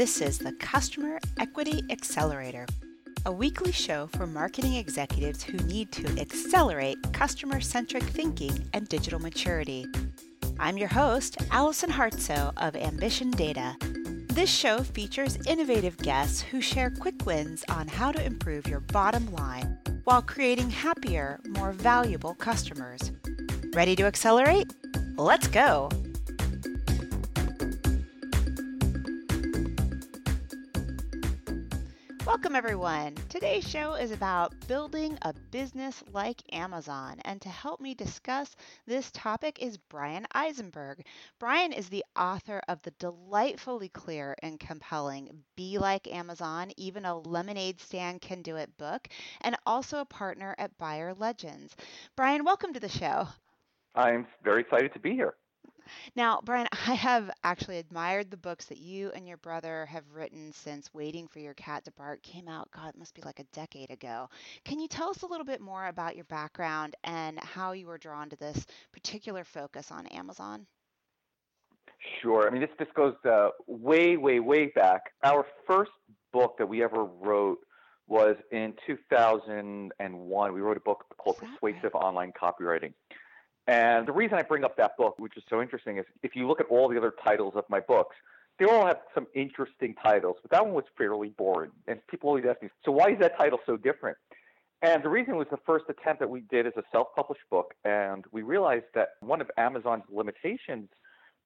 This is the Customer Equity Accelerator, a weekly show for marketing executives who need to accelerate customer centric thinking and digital maturity. I'm your host, Allison Hartsoe of Ambition Data. This show features innovative guests who share quick wins on how to improve your bottom line while creating happier, more valuable customers. Ready to accelerate? Let's go! Welcome, everyone. Today's show is about building a business like Amazon. And to help me discuss this topic is Bryan Eisenberg. Bryan is the author of the delightfully clear and compelling Be Like Amazon, Even a Lemonade Stand Can Do It book, and also a partner at Buyer Legends. Bryan, welcome to the show. I'm very excited to be here. Now, Bryan, I have actually admired the books that you and your brother have written since Waiting for Your Cat to Bark came out. God, it must be like a decade ago. Can you tell us a little bit more about your background and how you were drawn to this particular focus on Amazon? Sure. I mean, this this goes uh, way, way, way back. Our first book that we ever wrote was in 2001. We wrote a book called Persuasive right? Online Copywriting. And the reason I bring up that book, which is so interesting, is if you look at all the other titles of my books, they all have some interesting titles, but that one was fairly boring. And people always ask me, so why is that title so different? And the reason was the first attempt that we did as a self published book. And we realized that one of Amazon's limitations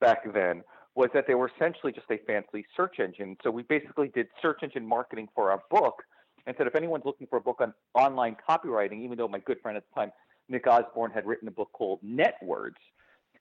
back then was that they were essentially just a fancy search engine. So we basically did search engine marketing for our book and said if anyone's looking for a book on online copywriting, even though my good friend at the time Nick Usborne had written a book called NetWords,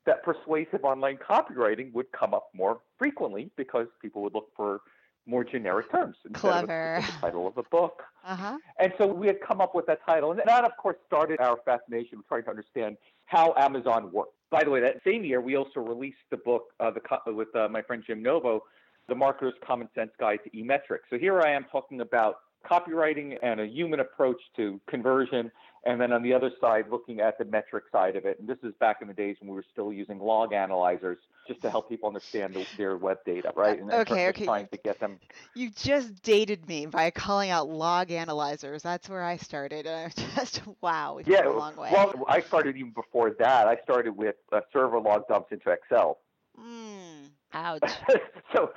that persuasive online copywriting would come up more frequently because people would look for more generic terms instead Clever. of the title of a book. Uh-huh. And so we had come up with that title. And that, of course, started our fascination with trying to understand how Amazon works. By the way, that same year, we also released the book uh, the, with uh, my friend Jim Novo, The Marketer's Common Sense Guide to E-Metrics. So here I am talking about copywriting and a human approach to conversion and then on the other side, looking at the metric side of it. And this is back in the days when we were still using log analyzers just to help people understand the, their web data, right? And okay, okay. Trying to get them. You just dated me by calling out log analyzers. That's where I started. Uh, just wow, we've yeah, come a long way. Well, I started even before that. I started with uh, server log dumps into Excel. Mm, ouch. so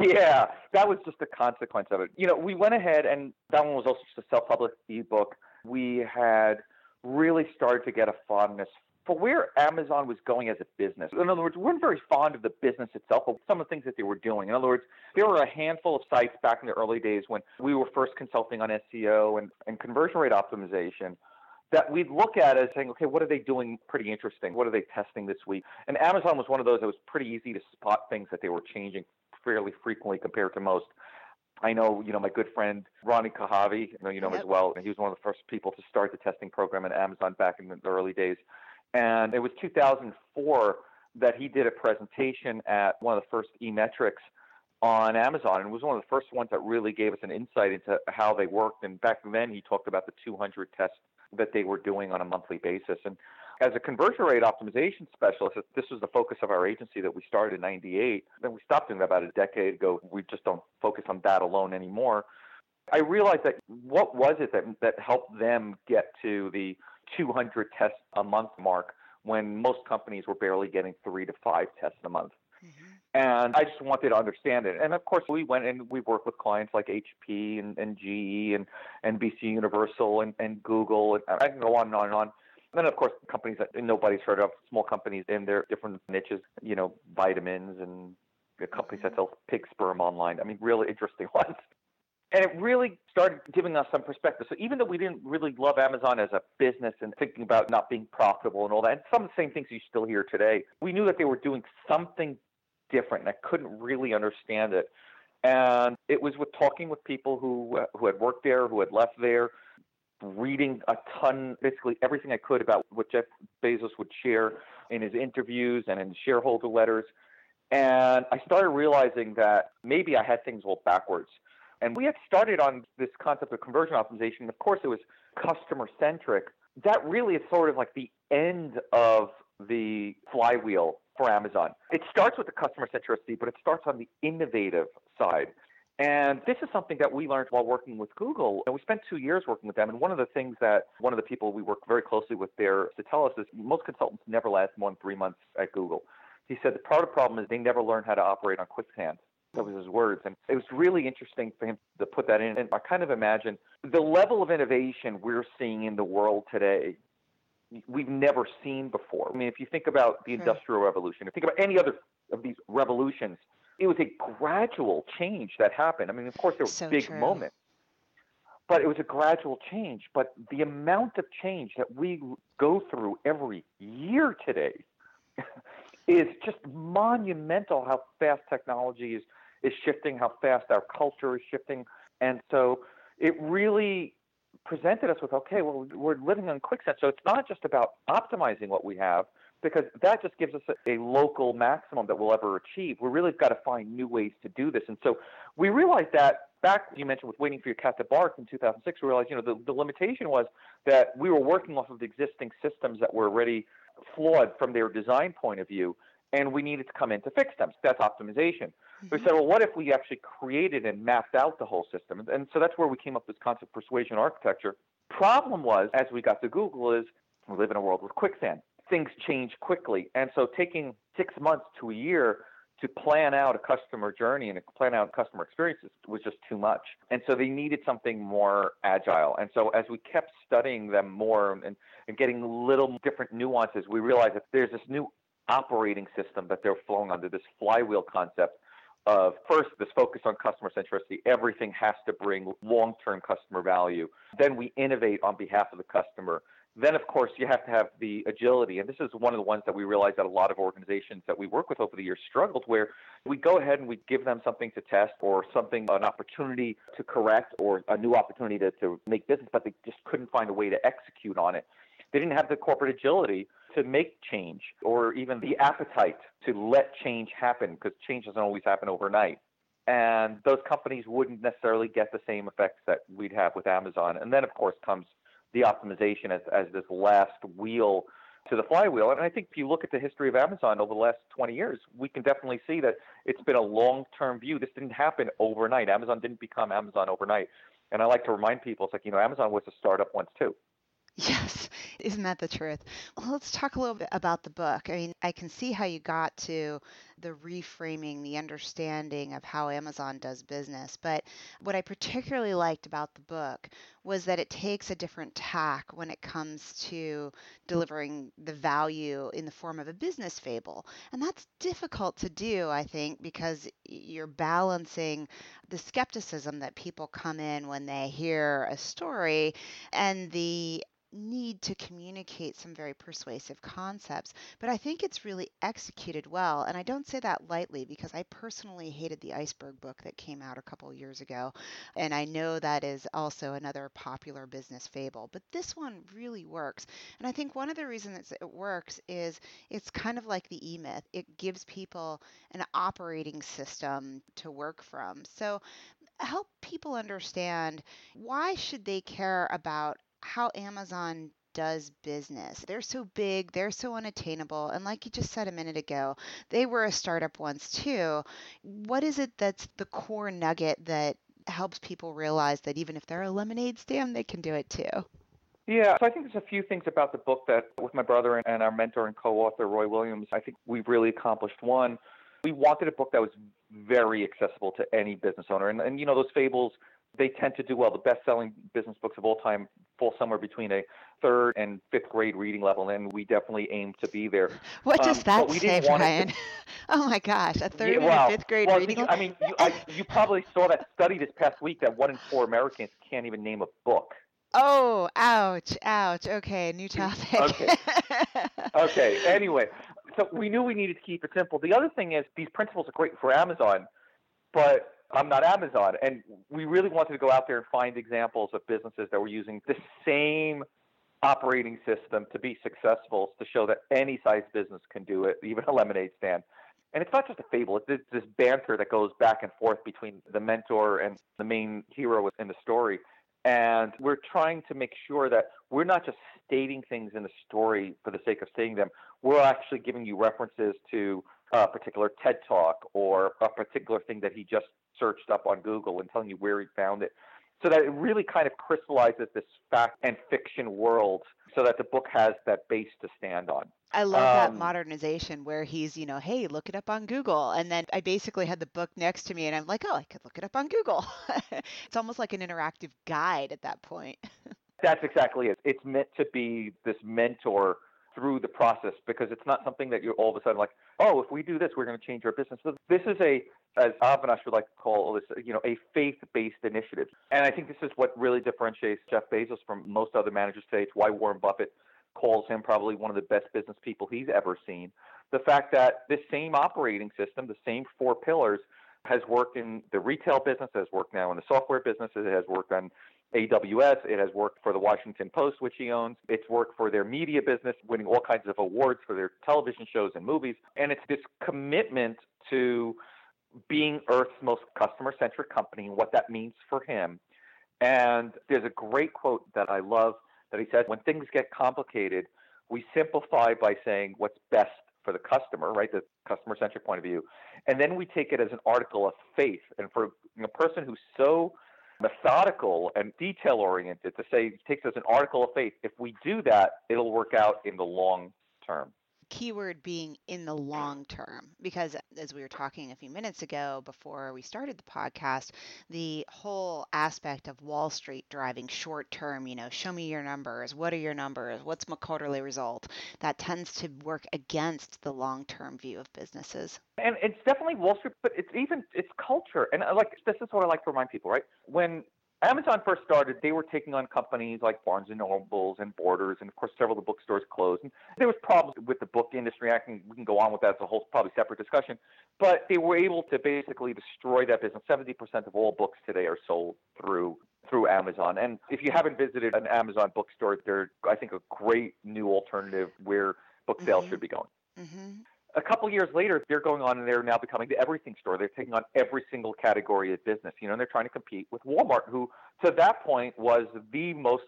yeah, that was just a consequence of it. You know, we went ahead and that one was also just a self-published ebook we had really started to get a fondness for where Amazon was going as a business. In other words, we weren't very fond of the business itself, but some of the things that they were doing. In other words, there were a handful of sites back in the early days when we were first consulting on SEO and, and conversion rate optimization that we'd look at as saying, okay, what are they doing pretty interesting? What are they testing this week? And Amazon was one of those that was pretty easy to spot things that they were changing fairly frequently compared to most. I know, you know, my good friend Ronny Kohavi, you know, you know him as well. And he was one of the first people to start the testing program at Amazon back in the early days. And it was 2004 that he did a presentation at one of the first e-metrics on Amazon and was one of the first ones that really gave us an insight into how they worked. And back then he talked about the 200 tests that they were doing on a monthly basis. And as a conversion rate optimization specialist, this was the focus of our agency that we started in 98. Then we stopped doing that about a decade ago. We just don't focus on that alone anymore. I realized that what was it that, that helped them get to the 200 tests a month mark when most companies were barely getting three to five tests a month? Mm-hmm. And I just wanted to understand it. And of course, we went and we worked with clients like HP and, and GE and NBC Universal and, and Google. And I can go on and on and on. And then, of course, companies that nobody's heard of, small companies in their different niches, you know, vitamins and the companies that mm-hmm. sell pig sperm online. I mean, really interesting ones. And it really started giving us some perspective. So even though we didn't really love Amazon as a business and thinking about not being profitable and all that, and some of the same things you still hear today, we knew that they were doing something different and I couldn't really understand it. And it was with talking with people who uh, who had worked there, who had left there, reading a ton, basically everything I could about what Jeff Bezos would share in his interviews and in shareholder letters. And I started realizing that maybe I had things all backwards. And we had started on this concept of conversion optimization. Of course, it was customer centric. That really is sort of like the end of the flywheel for Amazon. It starts with the customer centricity, but it starts on the innovative side. And this is something that we learned while working with Google. And we spent two years working with them. And one of the things that one of the people we work very closely with there to tell us is most consultants never last more than three months at Google. He said the part of the problem is they never learn how to operate on quicksand. That was his words. And it was really interesting for him to put that in. And I kind of imagine the level of innovation we're seeing in the world today we've never seen before. I mean, if you think about the Industrial Revolution, if you think about any other of these revolutions, it was a gradual change that happened. I mean, of course, there were so big true. moments, but it was a gradual change. But the amount of change that we go through every year today is just monumental how fast technology is, is shifting, how fast our culture is shifting. And so it really presented us with okay, well, we're living on quicksand. So it's not just about optimizing what we have, because that just gives us a, a local maximum that we'll ever achieve. We really got to find new ways to do this. And so we realized that back, you mentioned with waiting for your cat to bark in 2006, we realized, you know, the, the limitation was that we were working off of existing systems that were already flawed from their design point of view and we needed to come in to fix them. So That's optimization. Mm-hmm. We said, well, what if we actually created and mapped out the whole system? And so that's where we came up with this concept of persuasion architecture. Problem was, as we got to Google, is we live in a world with quicksand. Things change quickly. And so taking six months to a year to plan out a customer journey and plan out customer experiences was just too much. And so they needed something more agile. And so as we kept studying them more and, and getting little different nuances, we realized that there's this new operating system that they're flowing under, this flywheel concept of first this focus on customer centricity. Everything has to bring long term customer value. Then we innovate on behalf of the customer. Then, of course, you have to have the agility. And this is one of the ones that we realized that a lot of organizations that we work with over the years struggled, where we go ahead and we give them something to test or something, an opportunity to correct or a new opportunity to, to make business, but they just couldn't find a way to execute on it. They didn't have the corporate agility to make change or even the appetite to let change happen because change doesn't always happen overnight. And those companies wouldn't necessarily get the same effects that we'd have with Amazon. And then, of course, comes the optimization as, as this last wheel to the flywheel. And I think if you look at the history of Amazon over the last 20 years, we can definitely see that it's been a long term view. This didn't happen overnight. Amazon didn't become Amazon overnight. And I like to remind people, it's like, you know, Amazon was a startup once too. Yes, isn't that the truth? Well, let's talk a little bit about the book. I mean, I can see how you got to the reframing, the understanding of how Amazon does business. But what I particularly liked about the book was that it takes a different tack when it comes to delivering the value in the form of a business fable. And that's difficult to do, I think, because you're balancing the skepticism that people come in when they hear a story and the need to communicate some very persuasive concepts, but I think it's really executed well. And I don't say that lightly because I personally hated the iceberg book that came out a couple years ago. And I know that is also another popular business fable, but this one really works. And I think one of the reasons it works is it's kind of like the E Myth, it gives people an operating system to work from. So help people understand why should they care about how Amazon does business. They're so big, they're so unattainable. And like you just said a minute ago, they were a startup once too. What is it that's the core nugget that helps people realize that even if they're a lemonade stand, they can do it too? Yeah, so I think there's a few things about the book that, with my brother and our mentor and co author, Roy Williams, I think we've really accomplished. One, we wanted a book that was very accessible to any business owner. And, and you know, those fables, they tend to do well. The best selling business books of all time fall somewhere between a third and fifth grade reading level, and we definitely aim to be there. What does um, that say, Bryan? To... oh my gosh, a third yeah, well, and fifth grade well, reading level? I mean, you, I, you probably saw that study this past week that one in four Americans can't even name a book. Oh, ouch, ouch. Okay, new topic. okay. okay. Anyway, so we knew we needed to keep it simple. The other thing is these principles are great for Amazon, but I'm not Amazon. And we really wanted to go out there and find examples of businesses that were using the same operating system to be successful to show that any size business can do it, even a lemonade stand. And it's not just a fable, it's this banter that goes back and forth between the mentor and the main hero in the story. And we're trying to make sure that we're not just stating things in the story for the sake of stating them. We're actually giving you references to a particular TED Talk or a particular thing that he just searched up on Google and telling you where he found it so that it really kind of crystallizes this fact and fiction world so that the book has that base to stand on. I love um, that modernization where he's, you know, hey, look it up on Google. And then I basically had the book next to me and I'm like, oh, I could look it up on Google. it's almost like an interactive guide at that point. That's exactly it. It's meant to be this mentor through the process because it's not something that you're all of a sudden like, oh, if we do this, we're going to change our business. So this is a, as Avinash would like to call this, you know, a faith-based initiative. And I think this is what really differentiates Jeff Bezos from most other managers today. It's why Warren Buffett calls him probably one of the best business people he's ever seen. The fact that this same operating system, the same four pillars, has worked in the retail business, has worked now in the software business, it has worked on AWS. It has worked for the Washington Post, which he owns. It's worked for their media business, winning all kinds of awards for their television shows and movies. And it's this commitment to being Earth's most customer centric company and what that means for him. And there's a great quote that I love that he says when things get complicated, we simplify by saying what's best for the customer, right? The customer centric point of view. And then we take it as an article of faith. And for a person who's so methodical and detail oriented to say it takes us an article of faith. If we do that, it'll work out in the long term. Keyword being in the long term, because as we were talking a few minutes ago before we started the podcast, the whole aspect of Wall Street driving short term, you know, show me your numbers, what are your numbers, what's my quarterly result, that tends to work against the long term view of businesses. And it's definitely Wall Street, but it's even it's culture. And uh, like this is what I like to remind people, right? When Amazon first started, they were taking on companies like Barnes and Nobles and Borders, and of course, several of the bookstores closed. And there was problems with the book industry. I can we can go on with that. It's a whole probably separate discussion. But they were able to basically destroy that business. Seventy percent of all books today are sold through through Amazon. And if you haven't visited an Amazon bookstore, they're I think a great new alternative where book sales mm-hmm. should be going. Mm-hmm a couple years later, they're going on and they're now becoming the everything store. They're taking on every single category of business, you know, and they're trying to compete with Walmart, who to that point was the most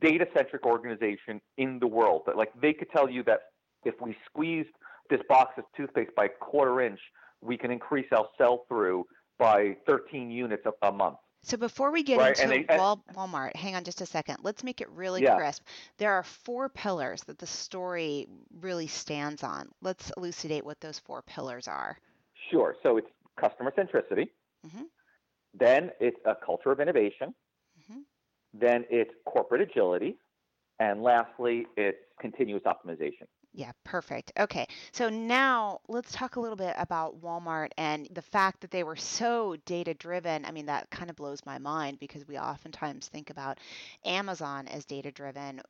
data centric organization in the world. That like they could tell you that if we squeezed this box of toothpaste by a quarter inch, we can increase our sell through by 13 units a, a month. So before we get right, into they, Wal- Walmart, hang on just a second. Let's make it really yeah. crisp. There are four pillars that the story really stands on. Let's elucidate what those four pillars are. Sure. So it's customer centricity. Mm-hmm. Then it's a culture of innovation. Mm-hmm. Then it's corporate agility. And lastly, it's continuous optimization. Yeah, perfect. Okay. So now let's talk a little bit about Walmart and the fact that they were so data driven. I mean, that kind of blows my mind because we oftentimes think about Amazon as data driven.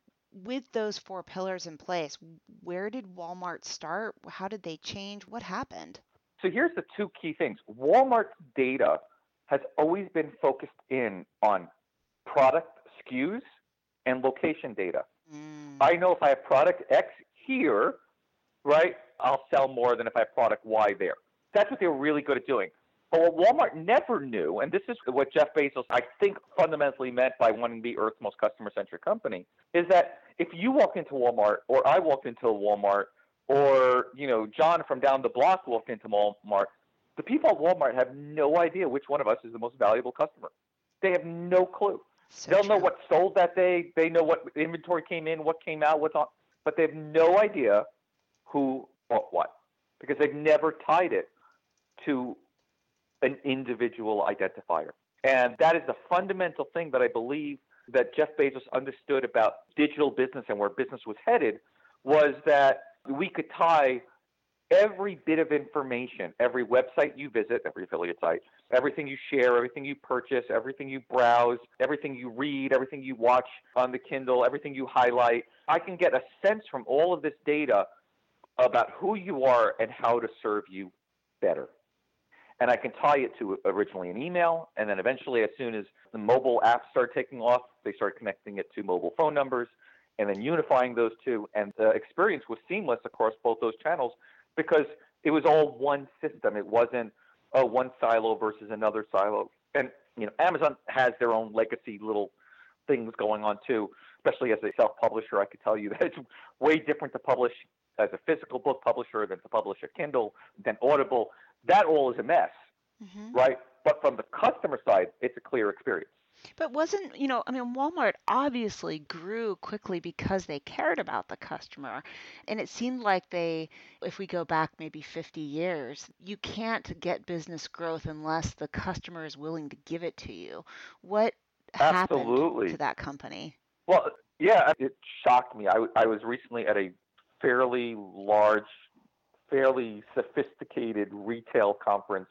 With those four pillars in place, where did Walmart start? How did they change? What happened? So here's the two key things Walmart's data has always been focused in on product SKUs and location data. Mm. I know if I have product X here, right, I'll sell more than if I have product Y there. That's what they were really good at doing. But what Walmart never knew, and this is what Jeff Bezos, I think, fundamentally meant by wanting to be Earth's most customer centric company, is that if you walk into Walmart, or I walked into Walmart, or you know John from down the block walked into Walmart, the people at Walmart have no idea which one of us is the most valuable customer. They have no clue. So They'll true. know what sold that day. They know what inventory came in, what came out, what's on but they have no idea who bought what because they've never tied it to an individual identifier. And that is the fundamental thing that I believe that Jeff Bezos understood about digital business and where business was headed was that we could tie every bit of information, every website you visit, every affiliate site, everything you share, everything you purchase, everything you browse, everything you read, everything you watch on the Kindle, everything you highlight. I can get a sense from all of this data about who you are and how to serve you better. and I can tie it to originally an email, and then eventually, as soon as the mobile apps start taking off, they start connecting it to mobile phone numbers, and then unifying those two. And the experience was seamless across both those channels because it was all one system. It wasn't oh one silo versus another silo. And you know, Amazon has their own legacy little things going on too. Especially as a self-publisher, I could tell you that it's way different to publish as a physical book publisher than to publish a Kindle, than Audible. That all is a mess, mm-hmm. right? But from the customer side, it's a clear experience. But wasn't, you know, I mean, Walmart obviously grew quickly because they cared about the customer. And it seemed like they, if we go back maybe 50 years, you can't get business growth unless the customer is willing to give it to you. What Absolutely. happened to that company? Well, yeah, it shocked me. I, I was recently at a fairly large, fairly sophisticated retail conference,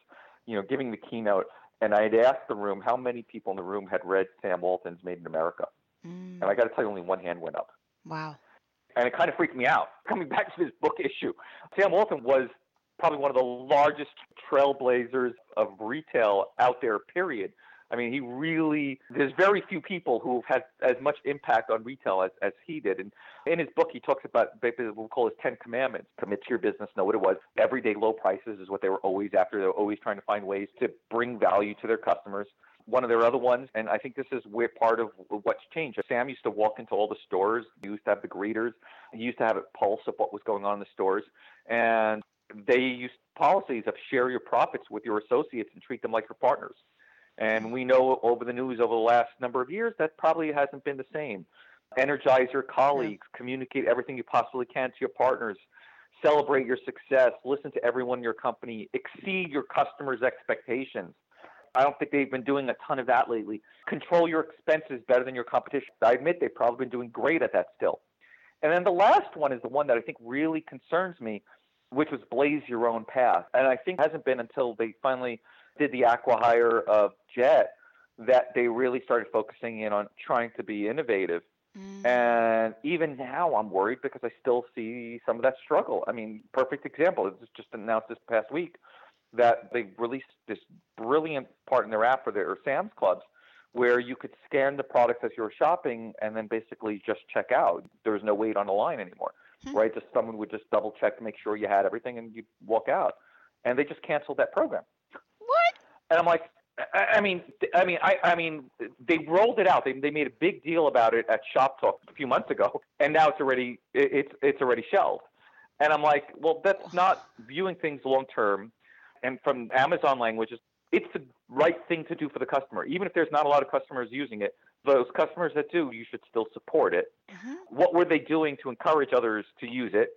you know, giving the keynote and I had asked the room how many people in the room had read Sam Walton's Made in America. Mm. And I got to tell you, only one hand went up. Wow. And it kind of freaked me out. Coming back to this book issue, Sam Walton was probably one of the largest trailblazers of retail out there, period. I mean, he really, there's very few people who've had as much impact on retail as, as he did. And in his book, he talks about what we call his 10 commandments commit to your business, know what it was. Everyday low prices is what they were always after. They were always trying to find ways to bring value to their customers. One of their other ones, and I think this is where part of what's changed. Sam used to walk into all the stores. He used to have the greeters. He used to have a pulse of what was going on in the stores. And they used policies of share your profits with your associates and treat them like your partners. And we know over the news over the last number of years that probably hasn't been the same. Energize your colleagues, yeah. communicate everything you possibly can to your partners, celebrate your success, listen to everyone in your company, exceed your customers' expectations. I don't think they've been doing a ton of that lately. Control your expenses better than your competition. I admit they've probably been doing great at that still. And then the last one is the one that I think really concerns me, which was blaze your own path. And I think it hasn't been until they finally did the acquihire of Jet that they really started focusing in on trying to be innovative. Mm. And even now, I'm worried because I still see some of that struggle. I mean, perfect example. It was just announced this past week that they released this brilliant part in their app for their Sam's Clubs where you could scan the products as you were shopping and then basically just check out. There was no wait on the line anymore, hmm. right? Just someone would just double check to make sure you had everything and you'd walk out. And they just canceled that program. And I'm like, I, mean, I mean, I, I mean, they rolled it out. They, they made a big deal about it at Shop Talk a few months ago, and now it's already it's it's already shelved. And I'm like, well, that's not viewing things long term. And from Amazon languages, it's the right thing to do for the customer, even if there's not a lot of customers using it. Those customers that do, you should still support it. Mm-hmm. What were they doing to encourage others to use it?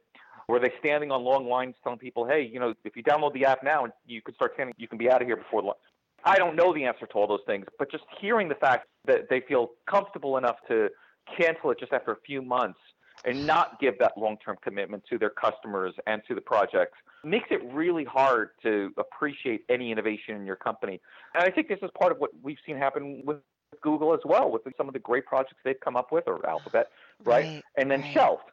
Were they standing on long lines telling people, hey, you know, if you download the app now, and you can start standing, you can be out of here before lunch? I don't know the answer to all those things, but just hearing the fact that they feel comfortable enough to cancel it just after a few months and not give that long-term commitment to their customers and to the projects makes it really hard to appreciate any innovation in your company. And I think this is part of what we've seen happen with Google as well, with some of the great projects they've come up with, or Alphabet, right? right and then right. shelved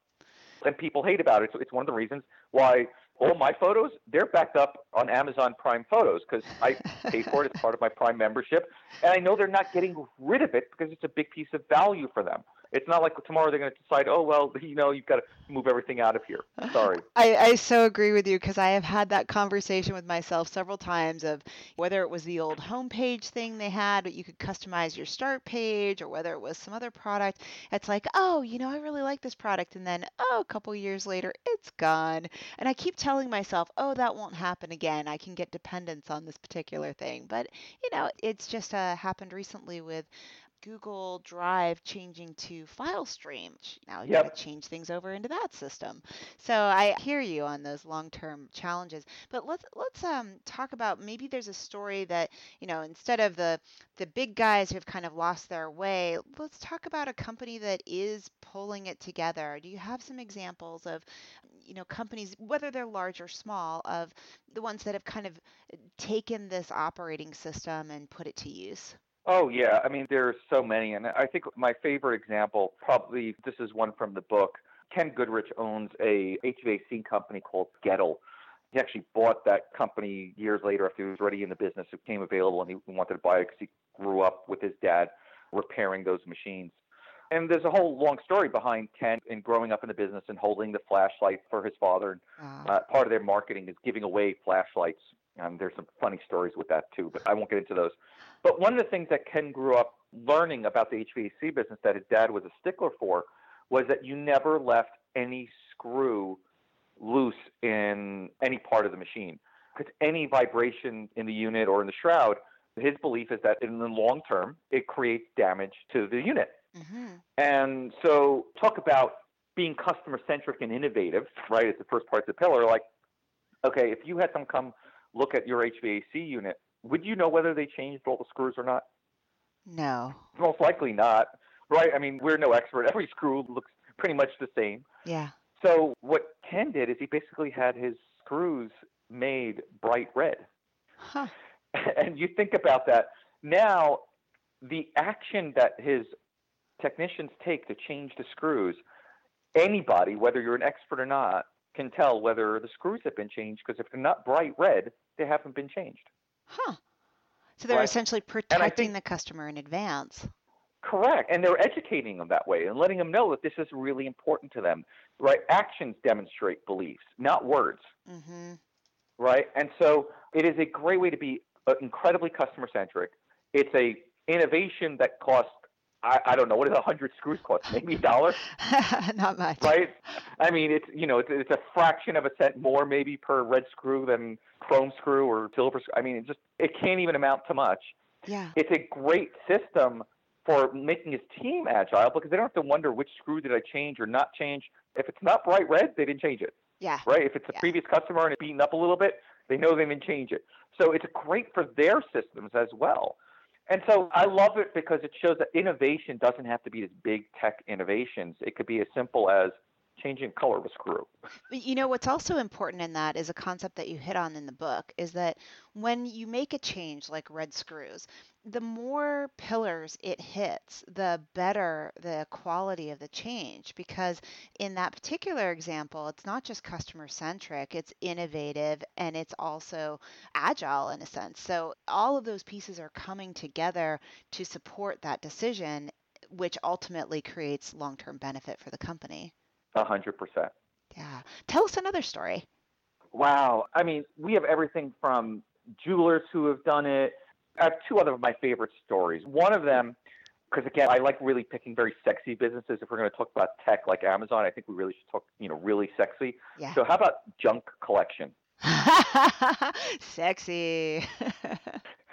and people hate about it. So it's one of the reasons why all my photos they're backed up on Amazon Prime Photos because I pay for it as part of my Prime membership, and I know they're not getting rid of it because it's a big piece of value for them. It's not like tomorrow they're going to decide, oh well, you know, you've got to move everything out of here. Sorry. I, I so agree with you because I have had that conversation with myself several times of whether it was the old homepage thing they had, but you could customize your start page, or whether it was some other product. It's like, oh, you know, I really like this product, and then oh, a couple years later, it's gone. And I keep telling myself, oh, that won't happen again. I can get dependence on this particular thing, but you know, it's just uh, happened recently with Google Drive changing to FileStream. Now you yep. got to change things over into that system. So I hear you on those long-term challenges. But let's let's um, talk about maybe there's a story that you know instead of the the big guys who've kind of lost their way, let's talk about a company that is pulling it together. Do you have some examples of you know companies whether they're large or small of the ones that have kind of taken this operating system and put it to use? Oh yeah, I mean there's so many, and I think my favorite example probably this is one from the book. Ken Goodrich owns a HVAC company called Goettl. He actually bought that company years later after he was already in the business. It became available and he wanted to buy it because he grew up with his dad repairing those machines. And there's a whole long story behind Ken and growing up in the business and holding the flashlight for his father. Wow. Uh, part of their marketing is giving away flashlights. And there's some funny stories with that too, but I won't get into those. But one of the things that Ken grew up learning about the HVAC business that his dad was a stickler for was that you never left any screw loose in any part of the machine. Because any vibration in the unit or in the shroud, his belief is that in the long term, it creates damage to the unit. hmm And so, talk about being customer centric and innovative, right? It's the first part of the pillar. Like, okay, if you had someone come look at your HVAC unit, would you know whether they changed all the screws or not? No. Most likely not, right? I mean, we're no expert. Every screw looks pretty much the same. Yeah. So, what Ken did is he basically had his screws made bright red. Huh. and you think about that now the action that his technicians take to change the screws anybody whether you're an expert or not can tell whether the screws have been changed because if they're not bright red they haven't been changed Huh. So they're Right. essentially protecting think- the customer in advance. correct and they're educating them that way and letting them know that this is really important to them right actions demonstrate beliefs not words Mm-hmm. right? And so it is a great way to be uh, incredibly customer centric. It's a innovation that costs I, I don't know what does a hundred screws cost? Maybe a dollar, Not much. right? I mean, it's you know it's, it's a fraction of a cent more maybe per red screw than chrome screw or silver screw. I mean, it just it can't even amount to much. Yeah. It's a great system for making his team agile because they don't have to wonder which screw did I change or not change. If it's not bright red, they didn't change it Yeah. right? If it's a Yeah. previous customer and it's beaten up a little bit, they know they didn't change it. So it's great for their systems as well. And so I love it because it shows that innovation doesn't have to be these big tech innovations. It could be as simple as changing color of a screw. You know what's also important in that is a concept that you hit on in the book is that when you make a change like red screws, the more pillars it hits, the better the quality of the change. Because in that particular example, it's not just customer centric, it's innovative and it's also agile in a sense. So all of those pieces are coming together to support that decision, which ultimately creates long term benefit for the company. A hundred percent. Yeah. Tell us another story. Wow. I mean, we have everything from jewelers who have done it. I have two other of my favorite stories. One of them, because again, I like really picking very sexy businesses. If we're going to talk about tech like Amazon, I think we really should talk, you know, really sexy. Yeah. So how about junk collection? Sexy.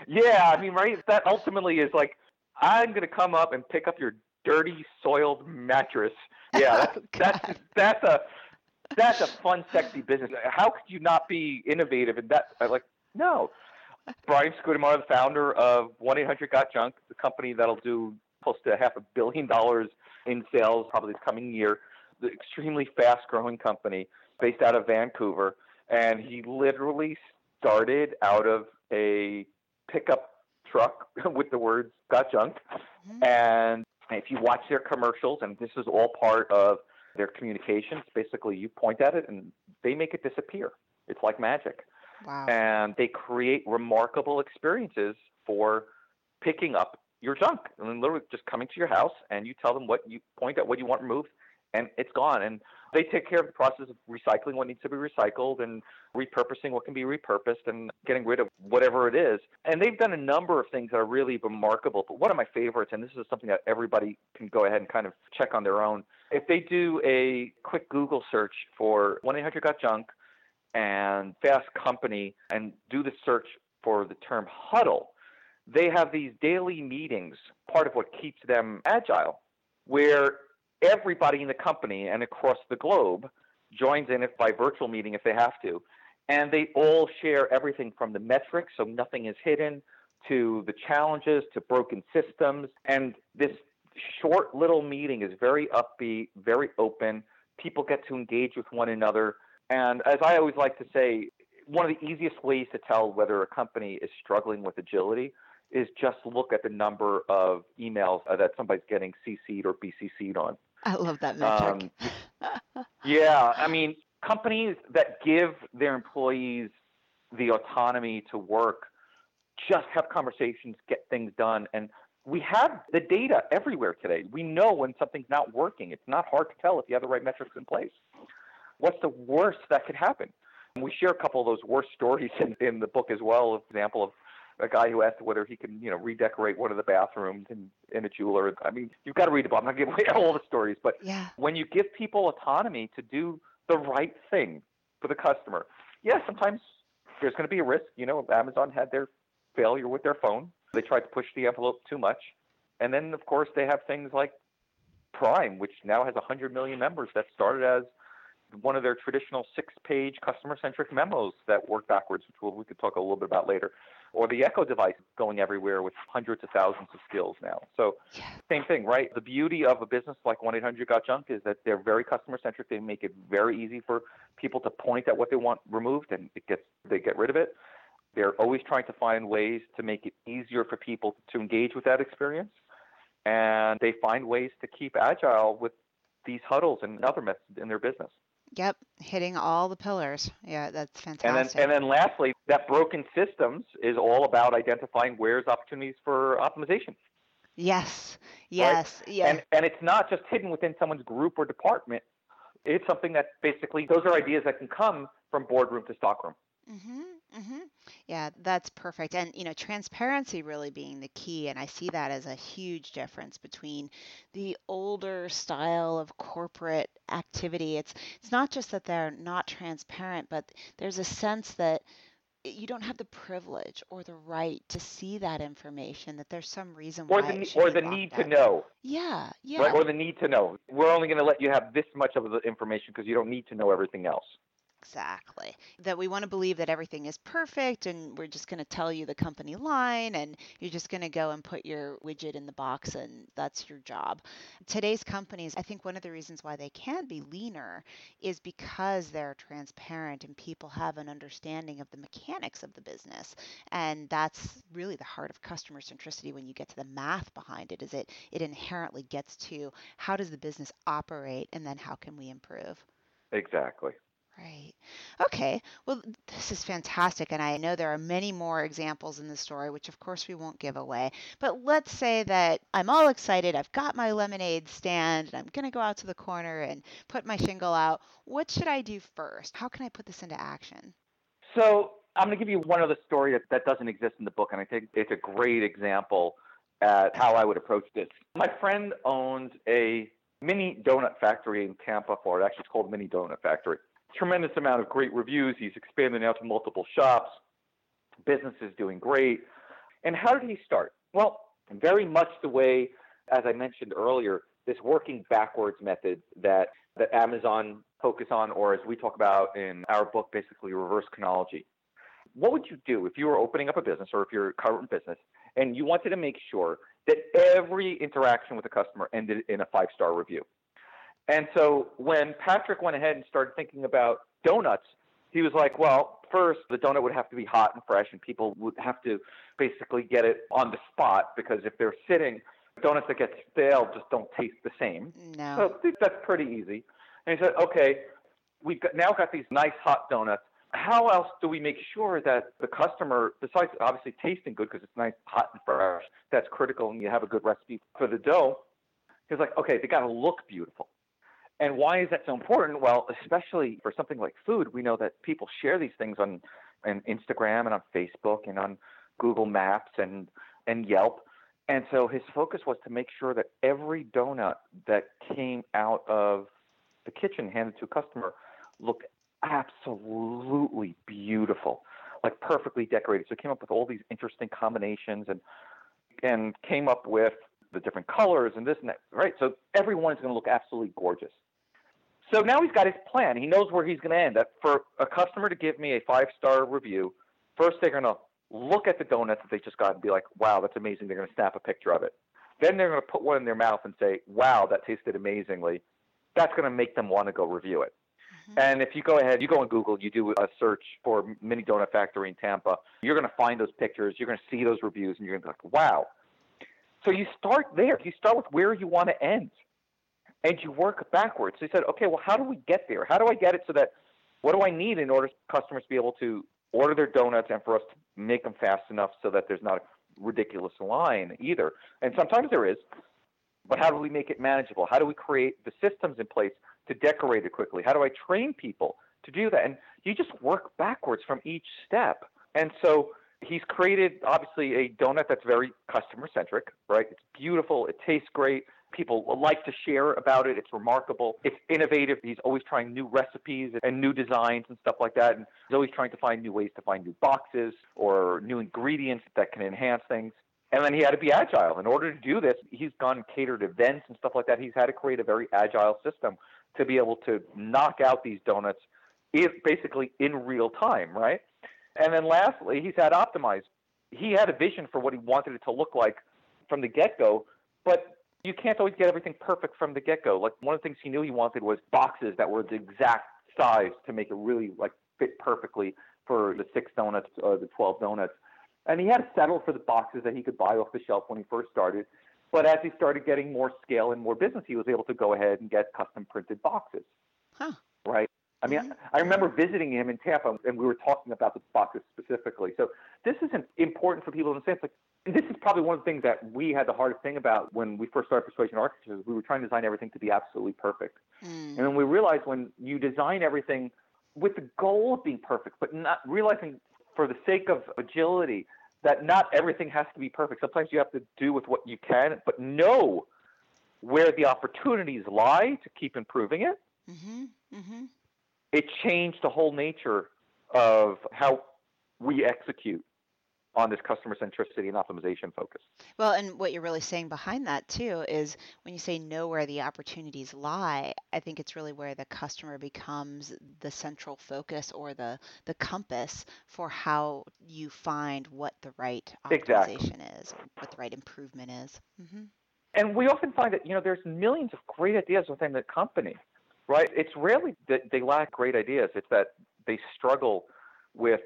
Yeah, I mean, right? That ultimately is like, I'm going to come up and pick up your dirty, soiled mattress. Yeah, that's Oh, that's that's a that's a fun, sexy business. How could you not be innovative in that? I'm like, no. Brian Scudamore, the founder of 1-800 Got Junk, the company that'll do close to half a billion dollars in sales probably this coming year. The extremely fast-growing company based out of Vancouver, and he literally started out of a pickup truck with the words "Got Junk," Mhm. and if you watch their commercials, and this is all part of their communications, basically you point at it and they make it disappear. It's like magic Wow. and they create remarkable experiences for picking up your junk and then literally just coming to your house and you tell them what you point at what you want removed and it's gone and they take care of the process of recycling what needs to be recycled and repurposing what can be repurposed and getting rid of whatever it is. And they've done a number of things that are really remarkable. But one of my favorites and this is something that everybody can go ahead and kind of check on their own. If they do a quick google search for 1-800 got junk and Fast Company and do the search for the term huddle, they have these daily meetings, part of what keeps them agile, where everybody in the company and across the globe joins in if by virtual meeting if they have to. And they all share everything from the metrics, so nothing is hidden, to the challenges, to broken systems. And this short little meeting is very upbeat, very open. People get to engage with one another. And as I always like to say, one of the easiest ways to tell whether a company is struggling with agility is just look at the number of emails that somebody's getting CC'd or BCC'd on. I love that metric. Um, Yeah, I mean, companies that give their employees the autonomy to work just have conversations, get things done. And we have the data everywhere today. We know when something's not working. It's not hard to tell if you have the right metrics in place. What's the worst that could happen? And we share a couple of those worst stories in, in the book as well. Example of a guy who asked whether he can, you know, redecorate one of the bathrooms in, in a jeweler. I mean, you've got to read the book. I'm not giving away all the stories, but yeah. when you give people autonomy to do the right thing for the customer, yeah, sometimes there's going to be a risk. You know, Amazon had their failure with their phone. They tried to push the envelope too much. And then, of course, they have things like Prime, which now has 100 million members that started as one of their traditional six page customer centric memos that work backwards, which we could talk a little bit about later. Or the Echo device going everywhere with hundreds of thousands of skills now. So, Yeah. same thing, right? The beauty of a business like 1 800 Got Junk is that they're very customer centric. They make it very easy for people to point at what they want removed and it gets, they get rid of it. They're always trying to find ways to make it easier for people to engage with that experience. And they find ways to keep agile with these huddles and other methods in their business. Yep. Hitting all the pillars. Yeah, that's And fantastic. then, and then lastly, that broken systems is all about identifying where's opportunities for optimization. yes. Yes. yes. And, and it's not just hidden within someone's group or department. It's something that basically, those are ideas that can come from boardroom to stockroom. Mm-hmm, mm-hmm. Yeah, that's perfect. And, you know, transparency really being the key. And I see that as a huge difference between the older style of corporate activity. It's it's not just that they're not transparent, but there's a sense that you don't have the privilege or the right to see that information, that there's some reason Or why the, it ne- should or be the locked need to up. know, Yeah, yeah. right? Or the need to know. We're only going to let you have this much of the information because you don't need to know everything else. Exactly. That we want to believe that everything is perfect and we're just going to tell you the company line and you're just going to go and put your widget in the box and that's your job. Today's companies, I think one of the reasons why they can be leaner is because they're transparent and people have an understanding of the mechanics of the business. And that's really the heart of customer centricity when you get to the math behind it is it it inherently gets to how does the business operate and then how can we improve? Exactly. Right. Okay. Well, th- this is fantastic. And I know there are many more examples in the story, which of course we won't give away. But let's say that I'm all excited. I've got my lemonade stand and I'm going to go out to the corner and put my shingle out. What should I do first? How can I put this into action? So I'm going to give you one other story that, that doesn't exist in the book, and I think it's a great example at how I would approach this. My friend owns a mini donut factory in Tampa, Florida. Actually, it's called Mini Donut Factory. Tremendous amount of great reviews. He's expanded out to multiple shops. Business is doing great. And how did he start? Well, very much the way, as I mentioned earlier, this working backwards method that, that Amazon focus on, or as we talk about in our book, basically reverse chronology. What would you do if you were opening up a business or if you're a current business and you wanted to make sure that every interaction with a customer ended in a five star review? And so when Patrick went ahead and started thinking about donuts, he was like, well, first, the donut would have to be hot and fresh, and people would have to basically get it on the spot because if they're sitting, donuts that get stale just don't taste the same. No. So that's pretty easy. And he said, okay, we've got, now got these nice hot donuts. How else do we make sure that the customer, besides obviously tasting good because it's nice, hot, and fresh, that's critical, and you have a good recipe for the dough? He's like, okay, they got to look beautiful. And why is that so important? Well, especially for something like food, we know that people share these things on, on Instagram and on Facebook and on Google Maps and, and Yelp. And so his focus was to make sure that every donut that came out of the kitchen handed to a customer looked absolutely beautiful, like perfectly decorated. So he came up with all these interesting combinations and and came up with the different colors and this and that, right? So everyone is going to look absolutely gorgeous. So now he's got his plan. He knows where he's going to end. That for a customer to give me a five star review, first they're going to look at the donuts that they just got and be like, wow, that's amazing. They're going to snap a picture of it. Then they're going to put one in their mouth and say, wow, that tasted amazingly. That's going to make them want to go review it. Mhm. And if you go ahead, you go on Google, you do a search for Mini Donut Factory in Tampa, you're going to find those pictures, you're going to see those reviews, and you're going to be like, wow. So you start there. You start with where you want to end, and you work backwards. So you said, okay, well, how do we get there? How do I get it so that what do I need in order for customers to be able to order their donuts and for us to make them fast enough so that there's not a ridiculous line either. And sometimes there is, but how do we make it manageable? How do we create the systems in place to decorate it quickly? How do I train people to do that? And you just work backwards from each step. And so he's created obviously a donut that's very customer centric, right? It's beautiful, it tastes great. People like to share about it. It's remarkable. It's innovative. He's always trying new recipes and new designs and stuff like that. And he's always trying to find new ways to find new boxes or new ingredients that can enhance things. And then he had to be agile. In order to do this, he's gone catered events and stuff like that. He's had to create a very agile system to be able to knock out these donuts basically in real time, right? And then lastly, he's had optimized. He had a vision for what he wanted it to look like from the get go, but you can't always get everything perfect from the get go. Like one of the things he knew he wanted was boxes that were the exact size to make it really like fit perfectly for the six donuts or the 12 donuts. And he had to settle for the boxes that he could buy off the shelf when he first started. But as he started getting more scale and more business, he was able to go ahead and get custom printed boxes. Huh. Right. I mean, mm-hmm. I remember visiting him in Tampa, and we were talking about the boxes specifically. So this is important for people to understand. It's like, this is probably one of the things that we had the hardest thing about when we first started Persuasion Architecture. We were trying to design everything to be absolutely perfect, mm. and then we realized when you design everything with the goal of being perfect, but not realizing for the sake of agility that not everything has to be perfect. Sometimes you have to do with what you can, but know where the opportunities lie to keep improving it. Mm-hmm. Mm-hmm it changed the whole nature of how we execute on this customer centricity and optimization focus. Well, and what you're really saying behind that too is when you say know where the opportunities lie, I think it's really where the customer becomes the central focus or the the compass for how you find what the right optimization exactly. is, what the right improvement is. Mm-hmm. And we often find that you know there's millions of great ideas within the company, right? It's rarely that they lack great ideas. It's that they struggle with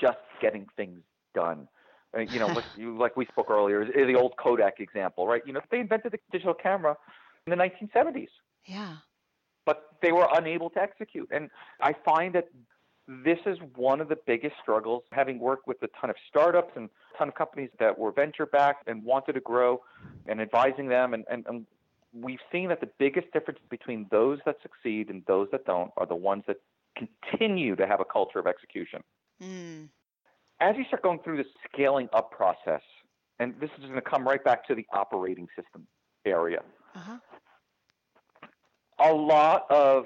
just getting things done. Mean, you know, like, you, like we spoke earlier, the old Kodak example, right? You know, they invented the digital camera in the 1970s. Yeah. But they were unable to execute. And I find that this is one of the biggest struggles, having worked with a ton of startups and a ton of companies that were venture backed and wanted to grow and advising them. And, and, and we've seen that the biggest difference between those that succeed and those that don't are the ones that continue to have a culture of execution. Mm. As you start going through the scaling up process, and this is going to come right back to the operating system area. Uh-huh. A lot of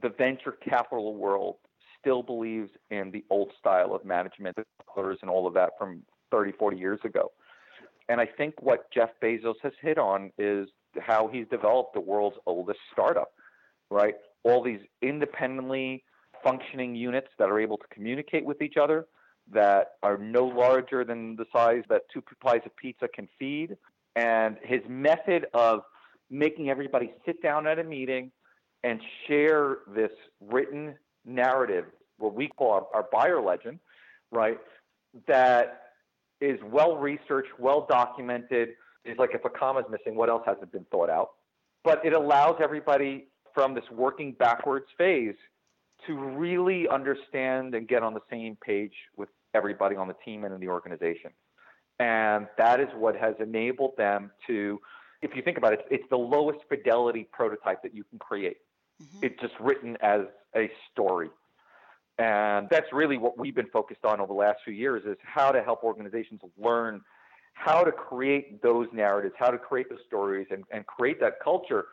the venture capital world still believes in the old style of management and all of that from 30, 40 years ago. And I think what Jeff Bezos has hit on is how he's developed the world's oldest startup, right? All these independently functioning units that are able to communicate with each other, that are no larger than the size that two pies of pizza can feed. And his method of making everybody sit down at a meeting and share this written narrative, what we call our, our buyer legend, right? That is well researched, well documented, is like if a comma is missing, what else hasn't been thought out? But it allows everybody from this working backwards phase to really understand and get on the same page with everybody on the team and in the organization. And that is what has enabled them to, if you think about it, it's the lowest fidelity prototype that you can create. Mm-hmm. It's just written as a story. And that's really what we've been focused on over the last few years is how to help organizations learn how to create those narratives, how to create the stories, and, and create that culture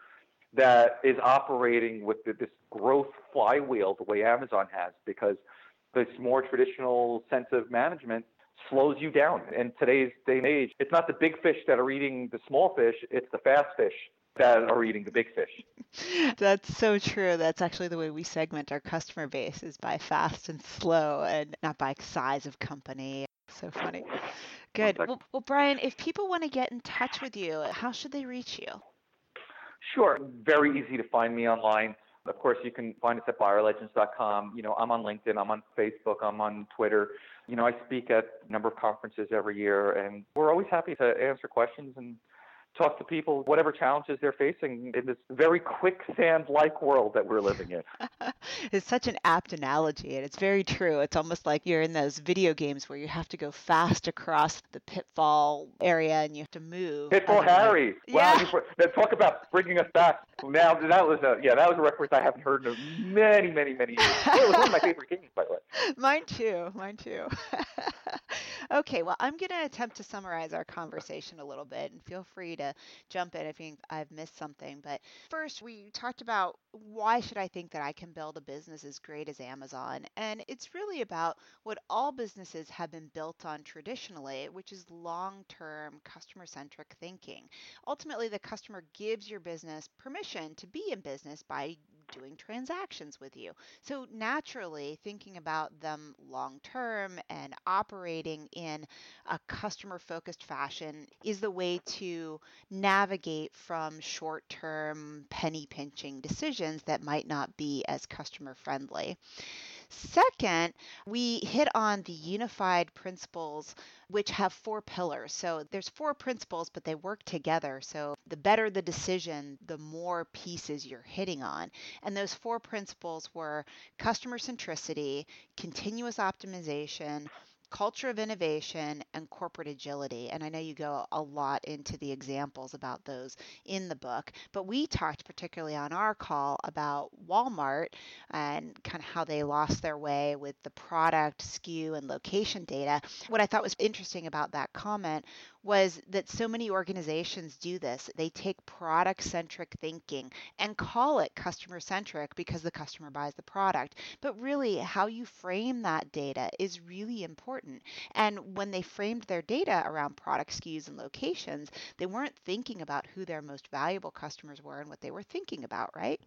that is operating with the, this growth flywheel the way Amazon has, because this more traditional sense of management slows you down. In today's day and age, it's not the big fish that are eating the small fish, it's the fast fish that are eating the big fish. That's so true. That's actually the way we segment our customer base is by fast and slow and not by size of company. So funny. Good. Well, well, Bryan, if people want to get in touch with you, how should they reach you? Sure. Very easy to find me online. Of course, you can find us at buyerlegends.com. You know, I'm on LinkedIn, I'm on Facebook, I'm on Twitter. You know, I speak at a number of conferences every year, and we're always happy to answer questions and talk to people, whatever challenges they're facing in this very quicksand like world that we're living in. it's such an apt analogy, and it's very true. It's almost like you're in those video games where you have to go fast across the pitfall area and you have to move. Pitfall Harry. Wow. Yeah. talk about bringing us back. Now, that was a, yeah, that was a reference I haven't heard in many, many, many years. it was one of my favorite games, by the way. Mine too. Mine too. okay, well, I'm going to attempt to summarize our conversation a little bit, and feel free to jump in if you, think I've missed something. But first, we talked about why should I think that I can build a business as great as Amazon? And it's really about what all businesses have been built on traditionally, which is long term customer centric thinking. Ultimately, the customer gives your business permission to be in business by doing transactions with you. So, naturally, thinking about them long term and operating in a customer focused fashion is the way to navigate from short term penny pinching decisions that might not be as customer friendly. Second, we hit on the unified principles, which have four pillars. So there's four principles, but they work together. So the better the decision, the more pieces you're hitting on. And those four principles were customer centricity, continuous optimization, culture of innovation and corporate agility. And I know you go a lot into the examples about those in the book, but we talked particularly on our call about Walmart and kind of how they lost their way with the product, SKU, and location data. What I thought was interesting about that comment was that so many organizations do this. They take product centric thinking and call it customer centric because the customer buys the product. But really, how you frame that data is really important. And when they framed their data around product SKUs and locations, they weren't thinking about who their most valuable customers were and what they were thinking about, right?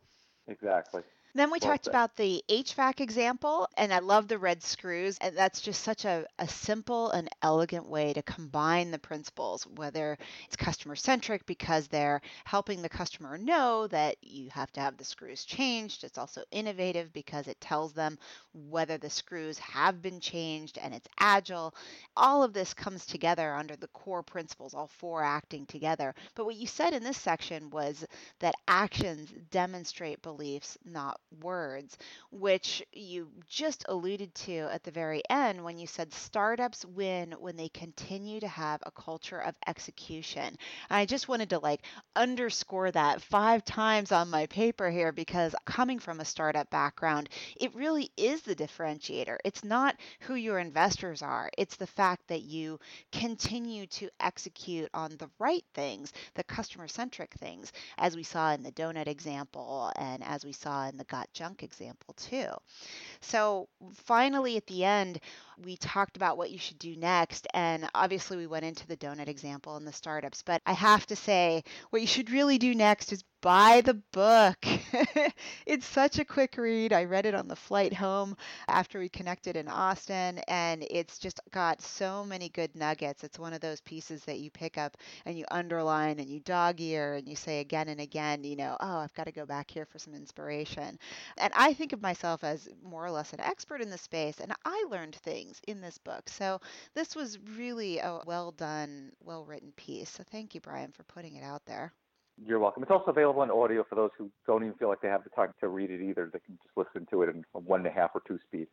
Exactly. Then we well talked about the HVAC example, and I love the red screws. And that's just such a, a simple and elegant way to combine the principles, whether it's customer centric because they're helping the customer know that you have to have the screws changed. It's also innovative because it tells them whether the screws have been changed and it's agile. All of this comes together under the core principles, all four acting together. But what you said in this section was that actions demonstrate beliefs, not words, which you just alluded to at the very end when you said startups win when they continue to have a culture of execution. I just wanted to like underscore that five times on my paper here because coming from a startup background, it really is the differentiator. It's not who your investors are, it's the fact that you continue to execute on the right things, the customer centric things, as we saw in the donut example and as we saw in the got junk example too. So finally at the end, we talked about what you should do next. And obviously, we went into the donut example and the startups. But I have to say, what you should really do next is buy the book. it's such a quick read. I read it on the flight home after we connected in Austin, and it's just got so many good nuggets. It's one of those pieces that you pick up and you underline and you dog ear and you say again and again, you know, oh, I've got to go back here for some inspiration. And I think of myself as more or less an expert in the space, and I learned things in this book. So this was really a well done, well written piece. So thank you, Bryan, for putting it out there. You're welcome. It's also available in audio for those who don't even feel like they have the time to read it either. They can just listen to it in one and a half or two speed.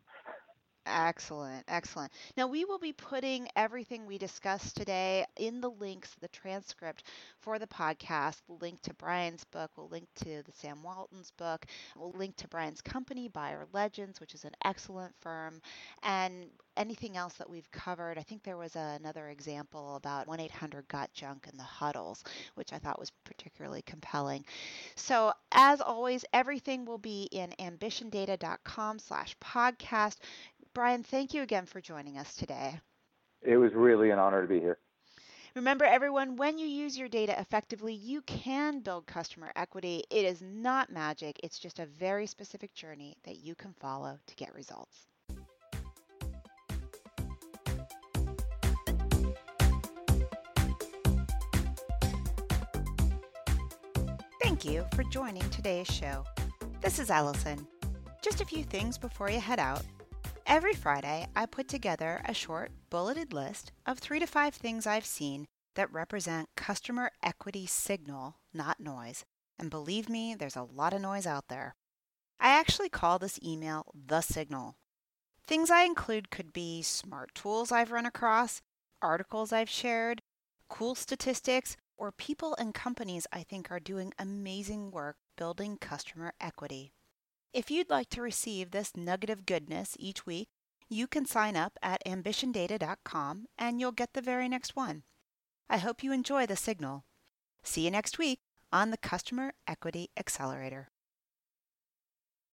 Excellent, excellent. Now, we will be putting everything we discussed today in the links, the transcript for the podcast. We'll link to Bryan's book, we'll link to the Sam Walton's book, we'll link to Bryan's company, Buyer Legends, which is an excellent firm, and anything else that we've covered. I think there was another example about 1 800 Got Junk and the huddles, which I thought was particularly compelling. So, as always, everything will be in ambitiondata.com slash podcast. Bryan, thank you again for joining us today. It was really an honor to be here. Remember, everyone, when you use your data effectively, you can build customer equity. It is not magic, it's just a very specific journey that you can follow to get results. Thank you for joining today's show. This is Allison. Just a few things before you head out. Every Friday, I put together a short, bulleted list of three to five things I've seen that represent customer equity signal, not noise. And believe me, there's a lot of noise out there. I actually call this email the signal. Things I include could be smart tools I've run across, articles I've shared, cool statistics, or people and companies I think are doing amazing work building customer equity. If you'd like to receive this nugget of goodness each week, you can sign up at ambitiondata.com and you'll get the very next one. I hope you enjoy the signal. See you next week on the Customer Equity Accelerator.